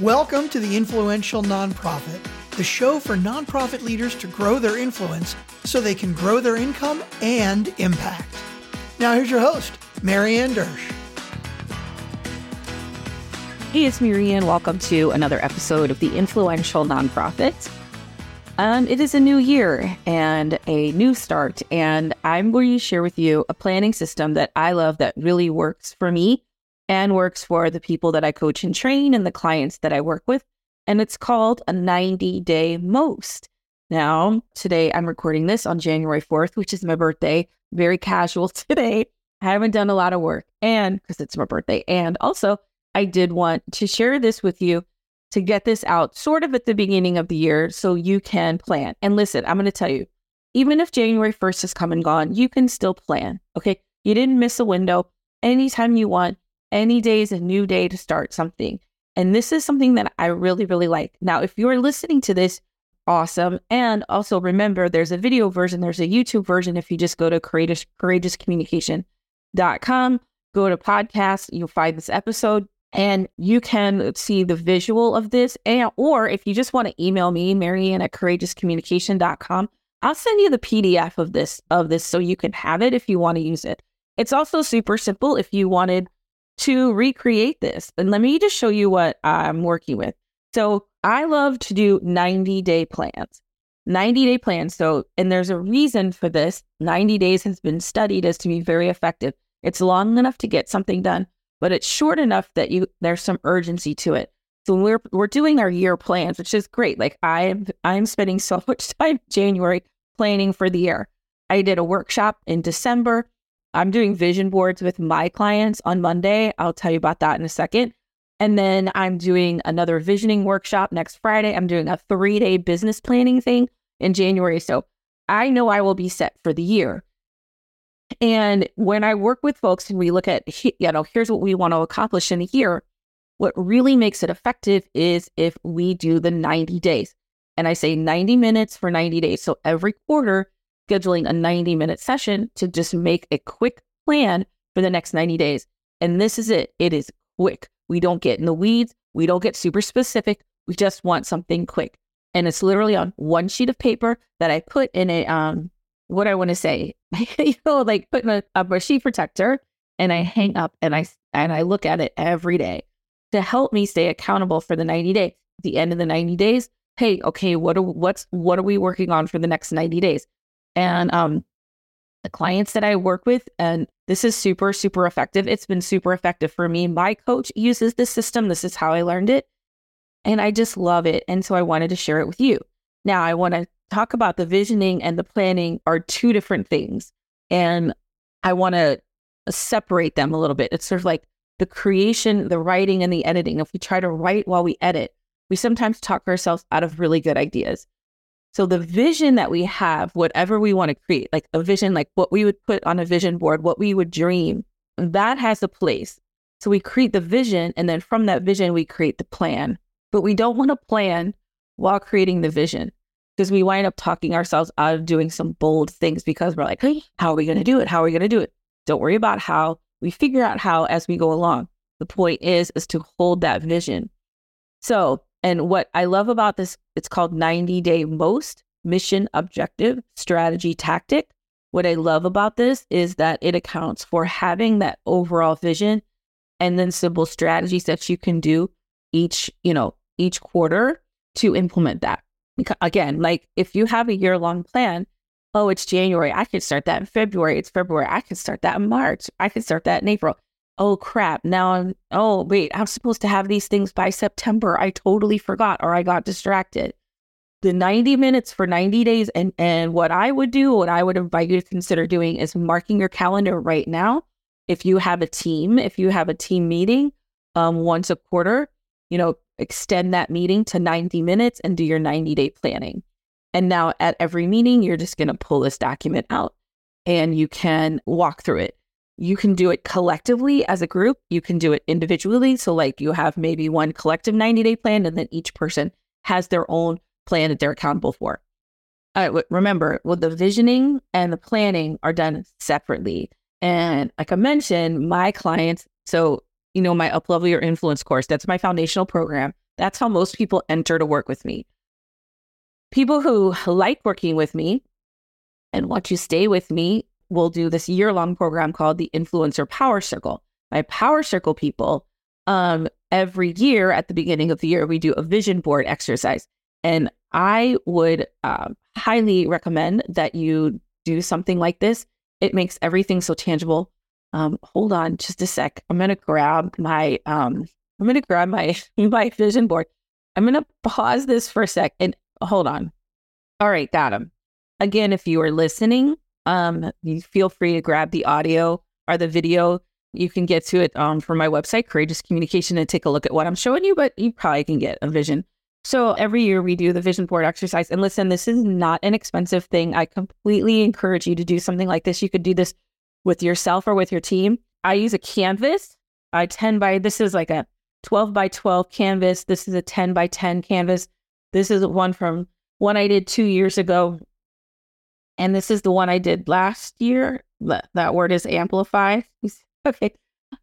Welcome to the Influential Nonprofit, the show for nonprofit leaders to grow their influence so they can grow their income and impact. Now, here's your host, Maryanne Dersch. Hey, it's Maryanne. Welcome to another episode of the Influential Nonprofit. Um, it is a new year and a new start, and I'm going to share with you a planning system that I love that really works for me and works for the people that I coach and train and the clients that I work with. And it's called a 90 day most. Now, today I'm recording this on January 4th, which is my birthday. Very casual today. I haven't done a lot of work and because it's my birthday. And also, I did want to share this with you to get this out sort of at the beginning of the year so you can plan. And listen, I'm going to tell you, even if January 1st has come and gone, you can still plan. Okay. You didn't miss a window. Anytime you want, any day is a new day to start something. And this is something that I really, really like. Now, if you're listening to this, awesome. And also remember, there's a video version, there's a YouTube version. If you just go to courageous, courageouscommunication.com, go to podcast, you'll find this episode and you can see the visual of this. And, or if you just want to email me, Maryanne at courageouscommunication.com, I'll send you the PDF of this, of this so you can have it if you want to use it. It's also super simple if you wanted to recreate this. And let me just show you what I'm working with. So I love to do 90 day plans. 90 day plans. So, and there's a reason for this. 90 days has been studied as to be very effective. It's long enough to get something done, but it's short enough that you there's some urgency to it. So we're we're doing our year plans, which is great. Like I'm I'm spending so much time January planning for the year. I did a workshop in December I'm doing vision boards with my clients on Monday. I'll tell you about that in a second. And then I'm doing another visioning workshop next Friday. I'm doing a three day business planning thing in January. So I know I will be set for the year. And when I work with folks and we look at, you know, here's what we want to accomplish in a year, what really makes it effective is if we do the 90 days. And I say 90 minutes for 90 days. So every quarter, scheduling a 90 minute session to just make a quick plan for the next 90 days. And this is it. It is quick. We don't get in the weeds. We don't get super specific. We just want something quick. And it's literally on one sheet of paper that I put in a, um, what I want to say, you know, like put in a, a sheet protector and I hang up and I, and I look at it every day to help me stay accountable for the 90 days. At the end of the 90 days, hey, okay, what are, what's, what are we working on for the next 90 days? And um, the clients that I work with, and this is super, super effective. It's been super effective for me. My coach uses this system. This is how I learned it. And I just love it. And so I wanted to share it with you. Now, I want to talk about the visioning and the planning are two different things. And I want to separate them a little bit. It's sort of like the creation, the writing, and the editing. If we try to write while we edit, we sometimes talk ourselves out of really good ideas. So the vision that we have, whatever we want to create, like a vision, like what we would put on a vision board, what we would dream, that has a place. So we create the vision, and then from that vision, we create the plan. But we don't want to plan while creating the vision because we wind up talking ourselves out of doing some bold things because we're like, hey, how are we going to do it? How are we going to do it? Don't worry about how. We figure out how as we go along. The point is, is to hold that vision. So and what I love about this, it's called 90 Day Most Mission Objective Strategy Tactic. What I love about this is that it accounts for having that overall vision and then simple strategies that you can do each, you know, each quarter to implement that. Because Again, like if you have a year long plan, oh, it's January, I could start that in February. It's February, I could start that in March. I could start that in April oh crap, now I'm, oh, wait, I'm supposed to have these things by September. I totally forgot or I got distracted. The 90 minutes for 90 days. And, and what I would do, what I would invite you to consider doing is marking your calendar right now. If you have a team, if you have a team meeting um, once a quarter, you know, extend that meeting to 90 minutes and do your 90 day planning. And now at every meeting, you're just going to pull this document out and you can walk through it you can do it collectively as a group. You can do it individually. So, like, you have maybe one collective 90 day plan, and then each person has their own plan that they're accountable for. Uh, remember, well, the visioning and the planning are done separately. And like I mentioned, my clients, so, you know, my Uplevel Your Influence course, that's my foundational program. That's how most people enter to work with me. People who like working with me and want to stay with me will do this year long program called the Influencer Power Circle. My Power Circle people, um, every year at the beginning of the year, we do a vision board exercise. And I would uh, highly recommend that you do something like this. It makes everything so tangible. Um, hold on just a sec. I'm gonna grab my um, I'm gonna grab my my vision board. I'm gonna pause this for a sec and hold on. All right, got him. Again, if you are listening, um, you feel free to grab the audio or the video. You can get to it um, from my website, Courageous Communication, and take a look at what I'm showing you, but you probably can get a vision. So every year we do the vision board exercise. And listen, this is not an expensive thing. I completely encourage you to do something like this. You could do this with yourself or with your team. I use a canvas. I 10 by, this is like a 12 by 12 canvas. This is a 10 by 10 canvas. This is one from one I did two years ago. And this is the one I did last year. That word is amplify. okay.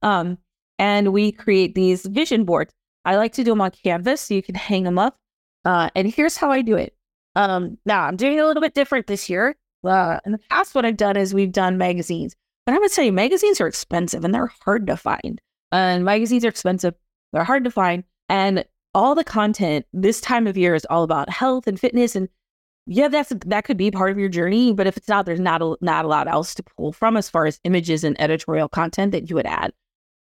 Um, and we create these vision boards. I like to do them on canvas so you can hang them up. Uh, and here's how I do it. Um, now I'm doing a little bit different this year. Uh, in the past, what I've done is we've done magazines, but I would say magazines are expensive and they're hard to find. And magazines are expensive, they're hard to find. And all the content this time of year is all about health and fitness and yeah, that's that could be part of your journey, but if it's not, there's not a, not a lot else to pull from as far as images and editorial content that you would add.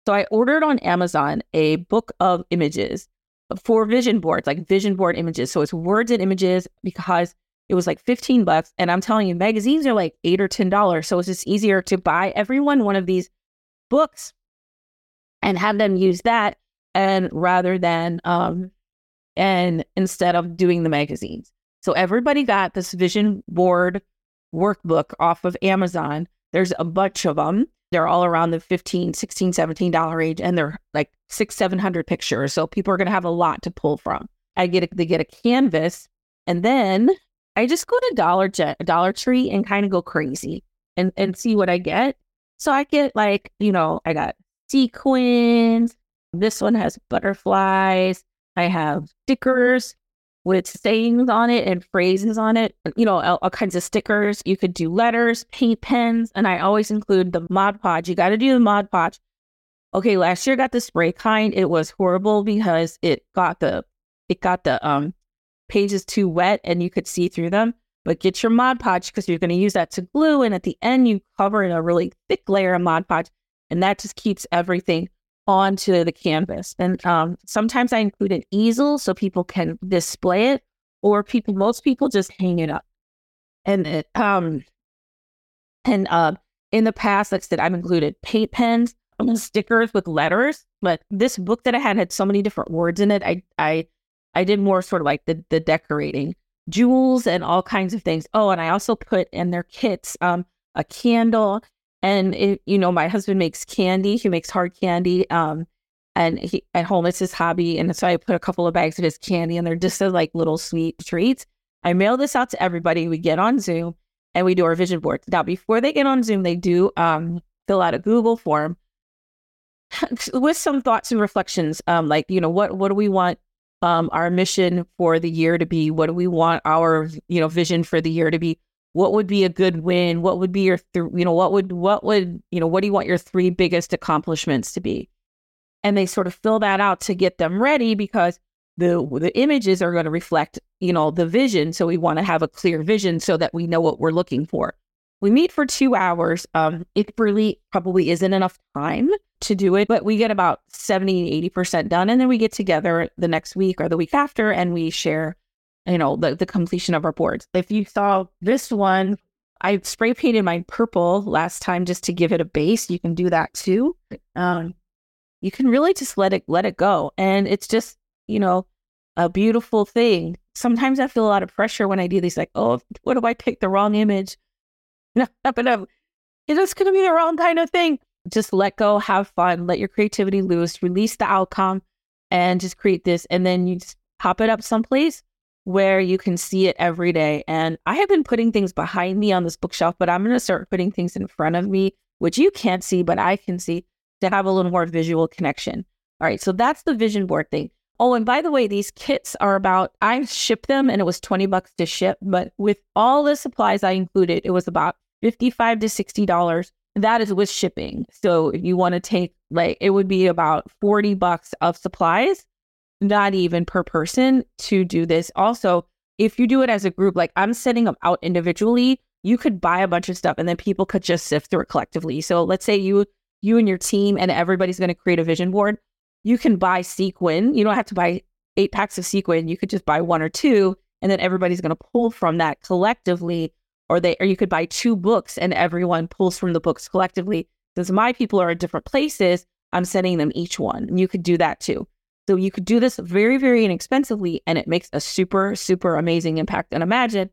So I ordered on Amazon a book of images for vision boards, like vision board images. So it's words and images because it was like 15 bucks. And I'm telling you, magazines are like eight or ten dollars. So it's just easier to buy everyone one of these books and have them use that and rather than um and instead of doing the magazines. So everybody got this vision board workbook off of Amazon. There's a bunch of them. They're all around the 15, 16, 17 dollar range and they're like six, 700 pictures. So people are going to have a lot to pull from. I get a, they get a canvas and then I just go to Dollar Jet, Dollar Tree and kind of go crazy and, and see what I get. So I get like, you know, I got sequins. This one has butterflies. I have stickers with sayings on it and phrases on it, you know, all, all, kinds of stickers. You could do letters, paint pens, and I always include the Mod Podge. You got to do the Mod Podge. Okay, last year I got the spray kind. It was horrible because it got the it got the um pages too wet and you could see through them. But get your Mod Podge because you're going to use that to glue, and at the end you cover in a really thick layer of Mod Podge, and that just keeps everything onto the canvas. And um, sometimes I include an easel so people can display it, or people, most people just hang it up. And it, um, and uh, in the past, like I said, I've included paint pens, stickers with letters. But this book that I had had so many different words in it. I I I did more sort of like the the decorating, jewels and all kinds of things. Oh, and I also put in their kits um, a candle and it, you know, my husband makes candy. He makes hard candy. Um, and he at home it's his hobby. And so I put a couple of bags of his candy, and they're just like little sweet treats. I mail this out to everybody. We get on Zoom and we do our vision board. Now, before they get on Zoom, they do um, fill out a Google form with some thoughts and reflections. Um, like, you know, what what do we want um, our mission for the year to be? What do we want our you know vision for the year to be? What would be a good win? What would be your th- you know what would what would you know what do you want your three biggest accomplishments to be? And they sort of fill that out to get them ready because the the images are going to reflect you know the vision. So we want to have a clear vision so that we know what we're looking for. We meet for two hours. Um it really probably isn't enough time to do it but we get about 70 80% done and then we get together the next week or the week after and we share you know, the, the completion of our boards. If you saw this one, I spray painted mine purple last time just to give it a base. You can do that too. Um, you can really just let it let it go, and it's just you know a beautiful thing. Sometimes I feel a lot of pressure when I do these, like, oh, what if I pick the wrong image? No, but um, it's going to be the wrong kind of thing. Just let go, have fun, let your creativity loose, release the outcome, and just create this. And then you just pop it up someplace where you can see it every day. And I have been putting things behind me on this bookshelf, but I'm going to start putting things in front of me, which you can't see, but I can see to have a little more visual connection. All right. So that's the vision board thing. Oh, and by the way, these kits are about, I shipped them and it was 20 bucks to ship, but with all the supplies I included, it was about 55 to $60. That is with shipping. So if you want to take like, it would be about 40 bucks of supplies, not even per person to do this. Also, if you do it as a group, like I'm setting them out individually, you could buy a bunch of stuff and then people could just sift through it collectively. So let's say you, you and your team and everybody's going to create a vision board you can buy Sequin. You don't have to buy eight packs of Sequin. You could just buy one or two, and then everybody's going to pull from that collectively. Or they, or you could buy two books, and everyone pulls from the books collectively. Since my people are in different places, I'm sending them each one. You could do that too. So you could do this very, very inexpensively, and it makes a super, super amazing impact. And imagine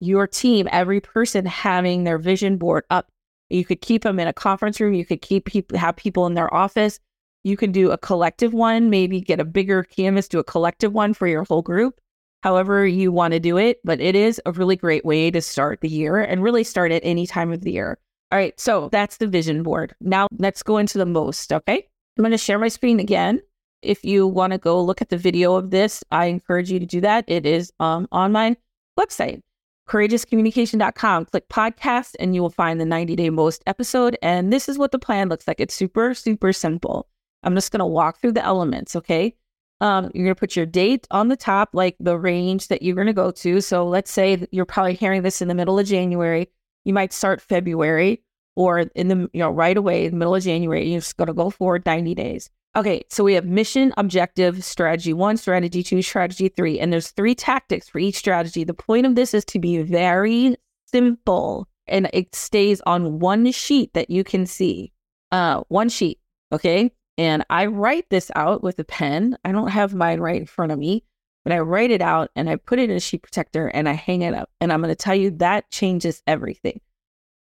your team, every person having their vision board up. You could keep them in a conference room. You could keep people have people in their office. You can do a collective one, maybe get a bigger canvas, do a collective one for your whole group, however you want to do it. But it is a really great way to start the year and really start at any time of the year. All right, so that's the vision board. Now let's go into the most, okay? I'm going to share my screen again. If you want to go look at the video of this, I encourage you to do that. It is um, on my website, courageouscommunication.com. Click podcast and you will find the 90 day most episode. And this is what the plan looks like. It's super, super simple. I'm just going to walk through the elements, okay? Um, you're going to put your date on the top, like the range that you're going to go to. So let's say you're probably hearing this in the middle of January. You might start February or in the, you know, right away, in the middle of January. You're just going to go forward 90 days. Okay, so we have mission, objective, strategy one, strategy two, strategy three, and there's three tactics for each strategy. The point of this is to be very simple and it stays on one sheet that you can see. Uh, one sheet. Okay. And I write this out with a pen. I don't have mine right in front of me, but I write it out and I put it in a sheet protector and I hang it up. And I'm going to tell you that changes everything.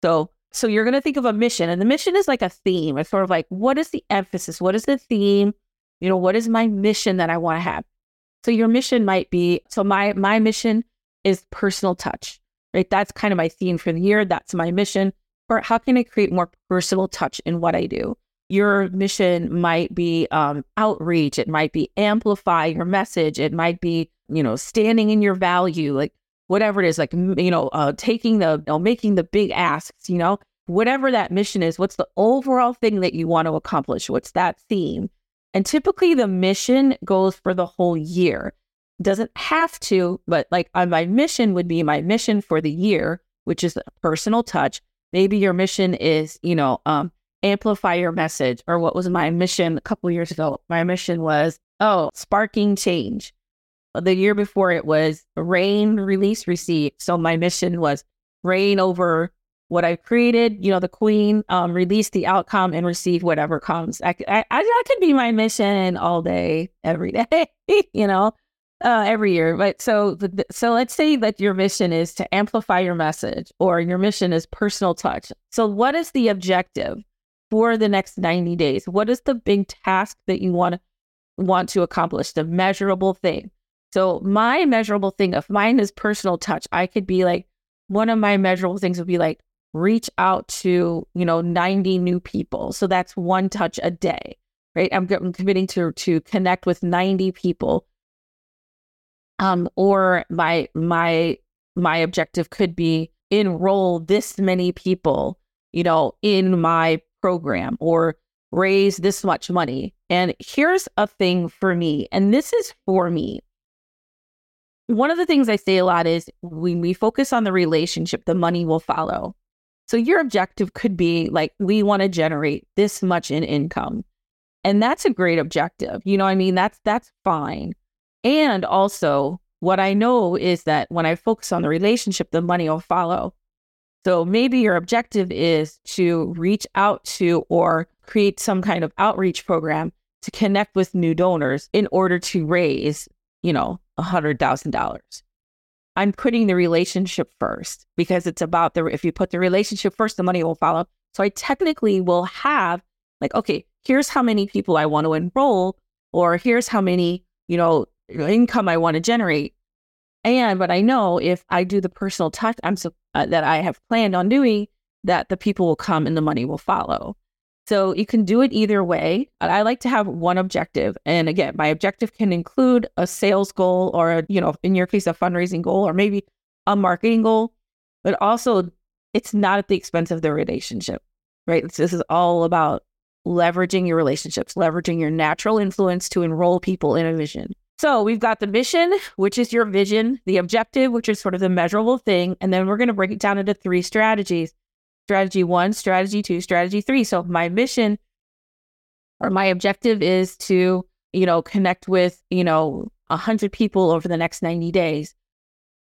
So, so you're going to think of a mission and the mission is like a theme. It's sort of like, what is the emphasis? What is the theme? You know, what is my mission that I want to have? So your mission might be, so my, my mission is personal touch, right? That's kind of my theme for the year. That's my mission. Or how can I create more personal touch in what I do? your mission might be um, outreach it might be amplify your message it might be you know standing in your value like whatever it is like you know uh, taking the you know, making the big asks you know whatever that mission is what's the overall thing that you want to accomplish? What's that theme? And typically the mission goes for the whole year. Doesn't have to but like uh, my mission would be my mission for the year which is a personal touch. Maybe your mission is you know um, amplify your message or what was my mission a couple years ago? My mission was oh sparking change the year before it was rain release receive so my mission was reign over what i created. You know the queen um, release the outcome and receive whatever comes. I, I, I, could be my mission all day every day you know uh, every year. But so so let's say that your mission is to amplify your message or your mission is personal touch. So what is the objective for the next 90 days? What is the big task that you want want to accomplish, the measurable thing? So my measurable thing, if mine is personal touch, I could be like, one of my measurable things would be like reach out to, you know, 90 new people. So that's one touch a day, right? I'm, I'm committing to to connect with 90 people. Um, or my my my objective could be enroll this many people, you know, in my program or raise this much money. And here's a thing for me, and this is for me. One of the things I say a lot is when we focus on the relationship, the money will follow. So your objective could be like, we want to generate this much in income. And that's a great objective. You know, I mean, that's that's fine. And also, what I know is that when I focus on the relationship, the money will follow. So maybe your objective is to reach out to or create some kind of outreach program to connect with new donors in order to raise, you know, $100,000. I'm putting the relationship first because it's about the, if you put the relationship first, the money will follow. So I technically will have like, okay, here's how many people I want to enroll, or here's how many, you know, income I want to generate. And but I know if I do the personal touch I'm so, uh, that I have planned on doing, that the people will come and the money will follow. So you can do it either way. I like to have one objective. And again, my objective can include a sales goal or, a, you know, in your case, a fundraising goal or maybe a marketing goal, but also it's not at the expense of the relationship, right? This is all about leveraging your relationships, leveraging your natural influence to enroll people in a vision. So we've got the mission, which is your vision, the objective, which is sort of the measurable thing. And then we're going to break it down into three strategies strategy one, strategy two, strategy three. So my mission or my objective is to, you know, connect with, you know, 100 people over the next 90 days.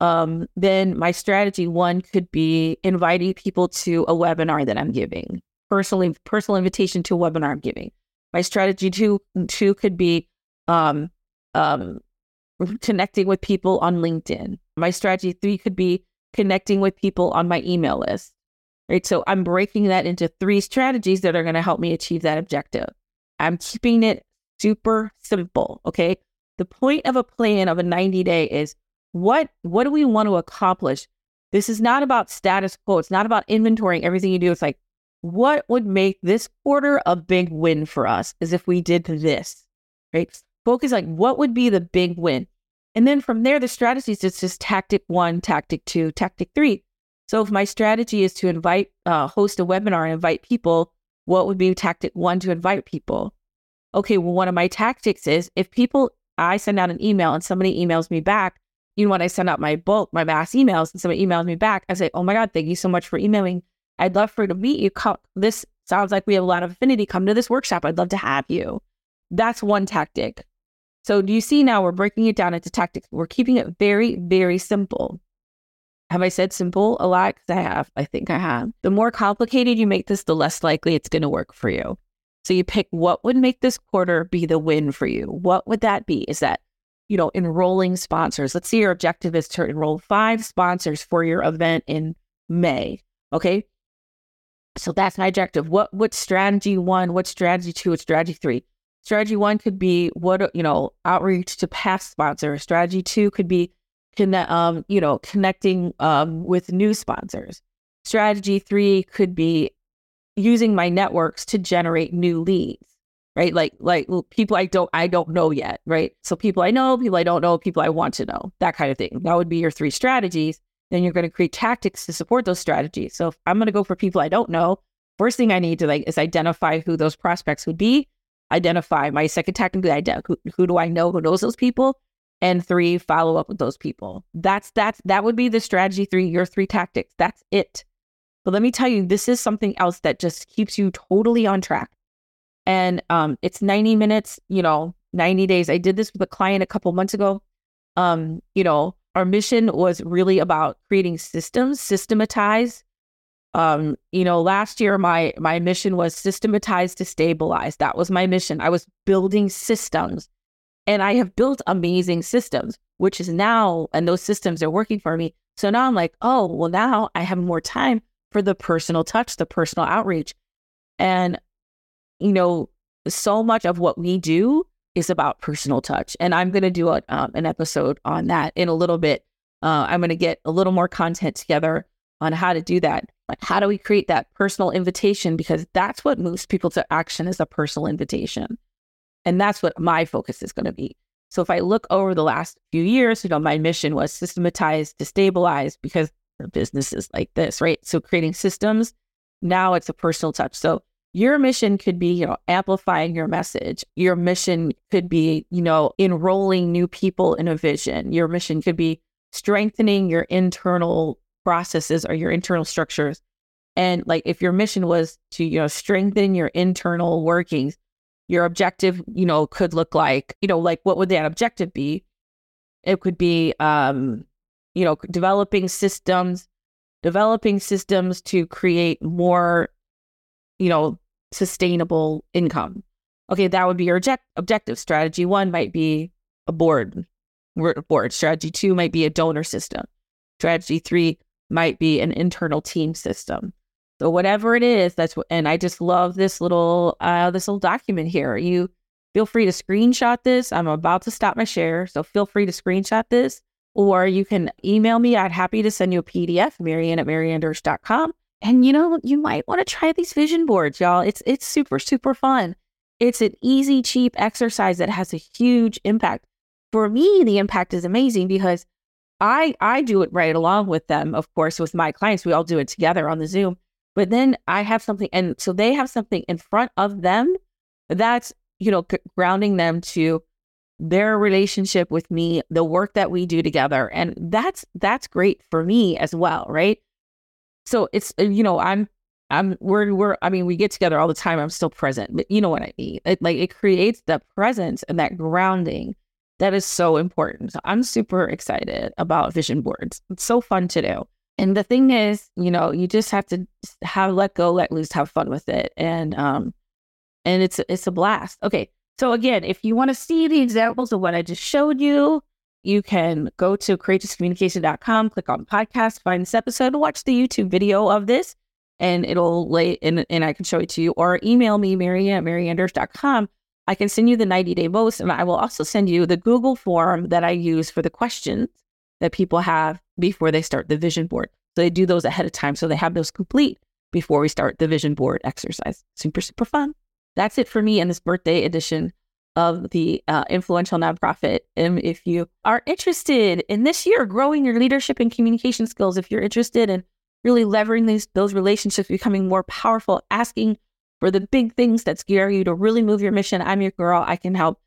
Um, then my strategy one could be inviting people to a webinar that I'm giving, personally, personal invitation to a webinar I'm giving. My strategy two, two could be um, um, connecting with people on LinkedIn. My strategy three could be connecting with people on my email list right? So I'm breaking that into three strategies that are going to help me achieve that objective. I'm keeping it super simple. Okay. The point of a plan of a 90 day is what what do we want to accomplish? This is not about status quo. It's not about inventorying everything you do. It's like, what would make this quarter a big win for us is if we did this, right? Focus like what would be the big win? And then from there, the strategies, it's just tactic one, tactic two, tactic three. So if my strategy is to invite, uh, host a webinar and invite people, what would be tactic one to invite people? Okay, well, one of my tactics is if people, I send out an email and somebody emails me back, you know, when I send out my bulk, my mass emails, and somebody emails me back, I say, oh my God, thank you so much for emailing. I'd love for you to meet you. Come, This sounds like we have a lot of affinity. Come to this workshop. I'd love to have you. That's one tactic. So do you see now we're breaking it down into tactics? We're keeping it very, very simple. Have I said simple a lot? Because I have. I think I have. The more complicated you make this, the less likely it's going to work for you. So you pick what would make this quarter be the win for you. What would that be? Is that, you know, enrolling sponsors? Let's say your objective is to enroll five sponsors for your event in May. Okay. So that's my objective. What what strategy one? What strategy two? What strategy three? Strategy one could be what you know outreach to past sponsors. Strategy two could be connect, um, you know, connecting um, with new sponsors. Strategy three could be using my networks to generate new leads, right? Like like people I don't I don't know yet, right? So people I know, people I don't know, people I want to know, that kind of thing. That would be your three strategies. Then you're going to create tactics to support those strategies. So if I'm going to go for people I don't know, first thing I need to like is identify who those prospects would be. Identify my second tactic, who, who do I know who knows those people? And three follow up with those people. That's that's that would be the strategy three your three tactics. That's it. But let me tell you this is something else that just keeps you totally on track. And um it's 90 minutes you know 90 days. I did this with a client a couple months ago. Um you know our mission was really about creating systems systematize. Um you know last year my my mission was systematize to stabilize. That was my mission. I was building systems and I have built amazing systems, which is now, and those systems are working for me. So now I'm like, oh, well, now I have more time for the personal touch, the personal outreach. And, you know, so much of what we do is about personal touch. And I'm going to do a, um, an episode on that in a little bit. Uh, I'm going to get a little more content together on how to do that. Like, how do we create that personal invitation? Because that's what moves people to action is a personal invitation. And that's what my focus is going to be. So if I look over the last few years, you know, my mission was systematize to stabilize because the business is like this, right? So creating systems, now it's a personal touch. So your mission could be, you know, amplifying your message. Your mission could be, you know, enrolling new people in a vision. Your mission could be strengthening your internal processes or your internal structures. And like if your mission was to, you know, strengthen your internal workings, your objective, you know, could look like, you know, like what would that objective be? It could be, um, you know, developing systems, developing systems to create more, you know, sustainable income. Okay, that would be your object- objective. Strategy one might be a board, board. Strategy two might be a donor system. Strategy three might be an internal team system. So whatever it is, that's what. And I just love this little uh, this little document here. You feel free to screenshot this. I'm about to stop my share, so feel free to screenshot this, or you can email me. I'd happy to send you a PDF, Maryanne at maryannedersch.com. And you know, you might want to try these vision boards, y'all. It's it's super super fun. It's an easy, cheap exercise that has a huge impact. For me, the impact is amazing because I I do it right along with them, of course, with my clients. We all do it together on the Zoom. But then I have something, and so they have something in front of them that's you know grounding them to their relationship with me, the work that we do together, and that's that's great for me as well, right? So it's uh, you know I'm I'm we're we're I mean we get together all the time. I'm still present, but you know what I mean. It, like it creates that presence and that grounding that is so important. So I'm super excited about vision boards. It's so fun to do. And the thing is, you know, you just have to have let go, let loose, have fun with it, and um, and it's it's a blast. Okay, so again, if you want to see the examples of what I just showed you, you can go to courageouscommunication.com, click on podcast, find this episode, watch the YouTube video of this, and it'll lay and, and I can show it to you, or email me, Mary at maryannedersch.com. I can send you the 90 day most, and I will also send you the Google form that I use for the questions that people have before they start the vision board. So they do those ahead of time. So they have those complete before we start the vision board exercise. Super, super fun. That's it for me in this birthday edition of the uh, influential nonprofit. And if you are interested in this year growing your leadership and communication skills, if you're interested in really leveraging these, those relationships, becoming more powerful, asking for the big things that scare you to really move your mission, I'm your girl. I can help.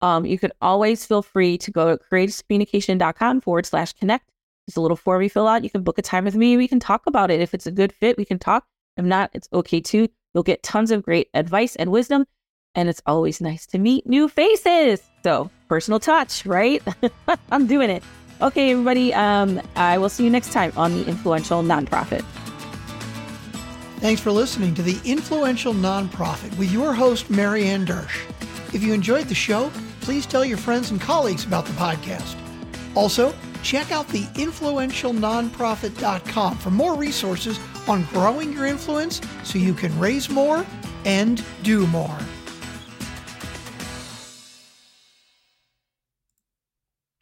Um, you can always feel free to go to courageouscommunication.com forward slash connect. There's a little form you fill out. You can book a time with me. We can talk about it. If it's a good fit, we can talk. If not, it's okay too. You'll get tons of great advice and wisdom. And it's always nice to meet new faces. So, personal touch, right? I'm doing it. Okay, everybody. Um, I will see you next time on the Influential Nonprofit. Thanks for listening to the Influential Nonprofit with your host, Maryanne Dersch. If you enjoyed the show, please tell your friends and colleagues about the podcast. Also, check out the influentialnonprofit.com for more resources on growing your influence so you can raise more and do more.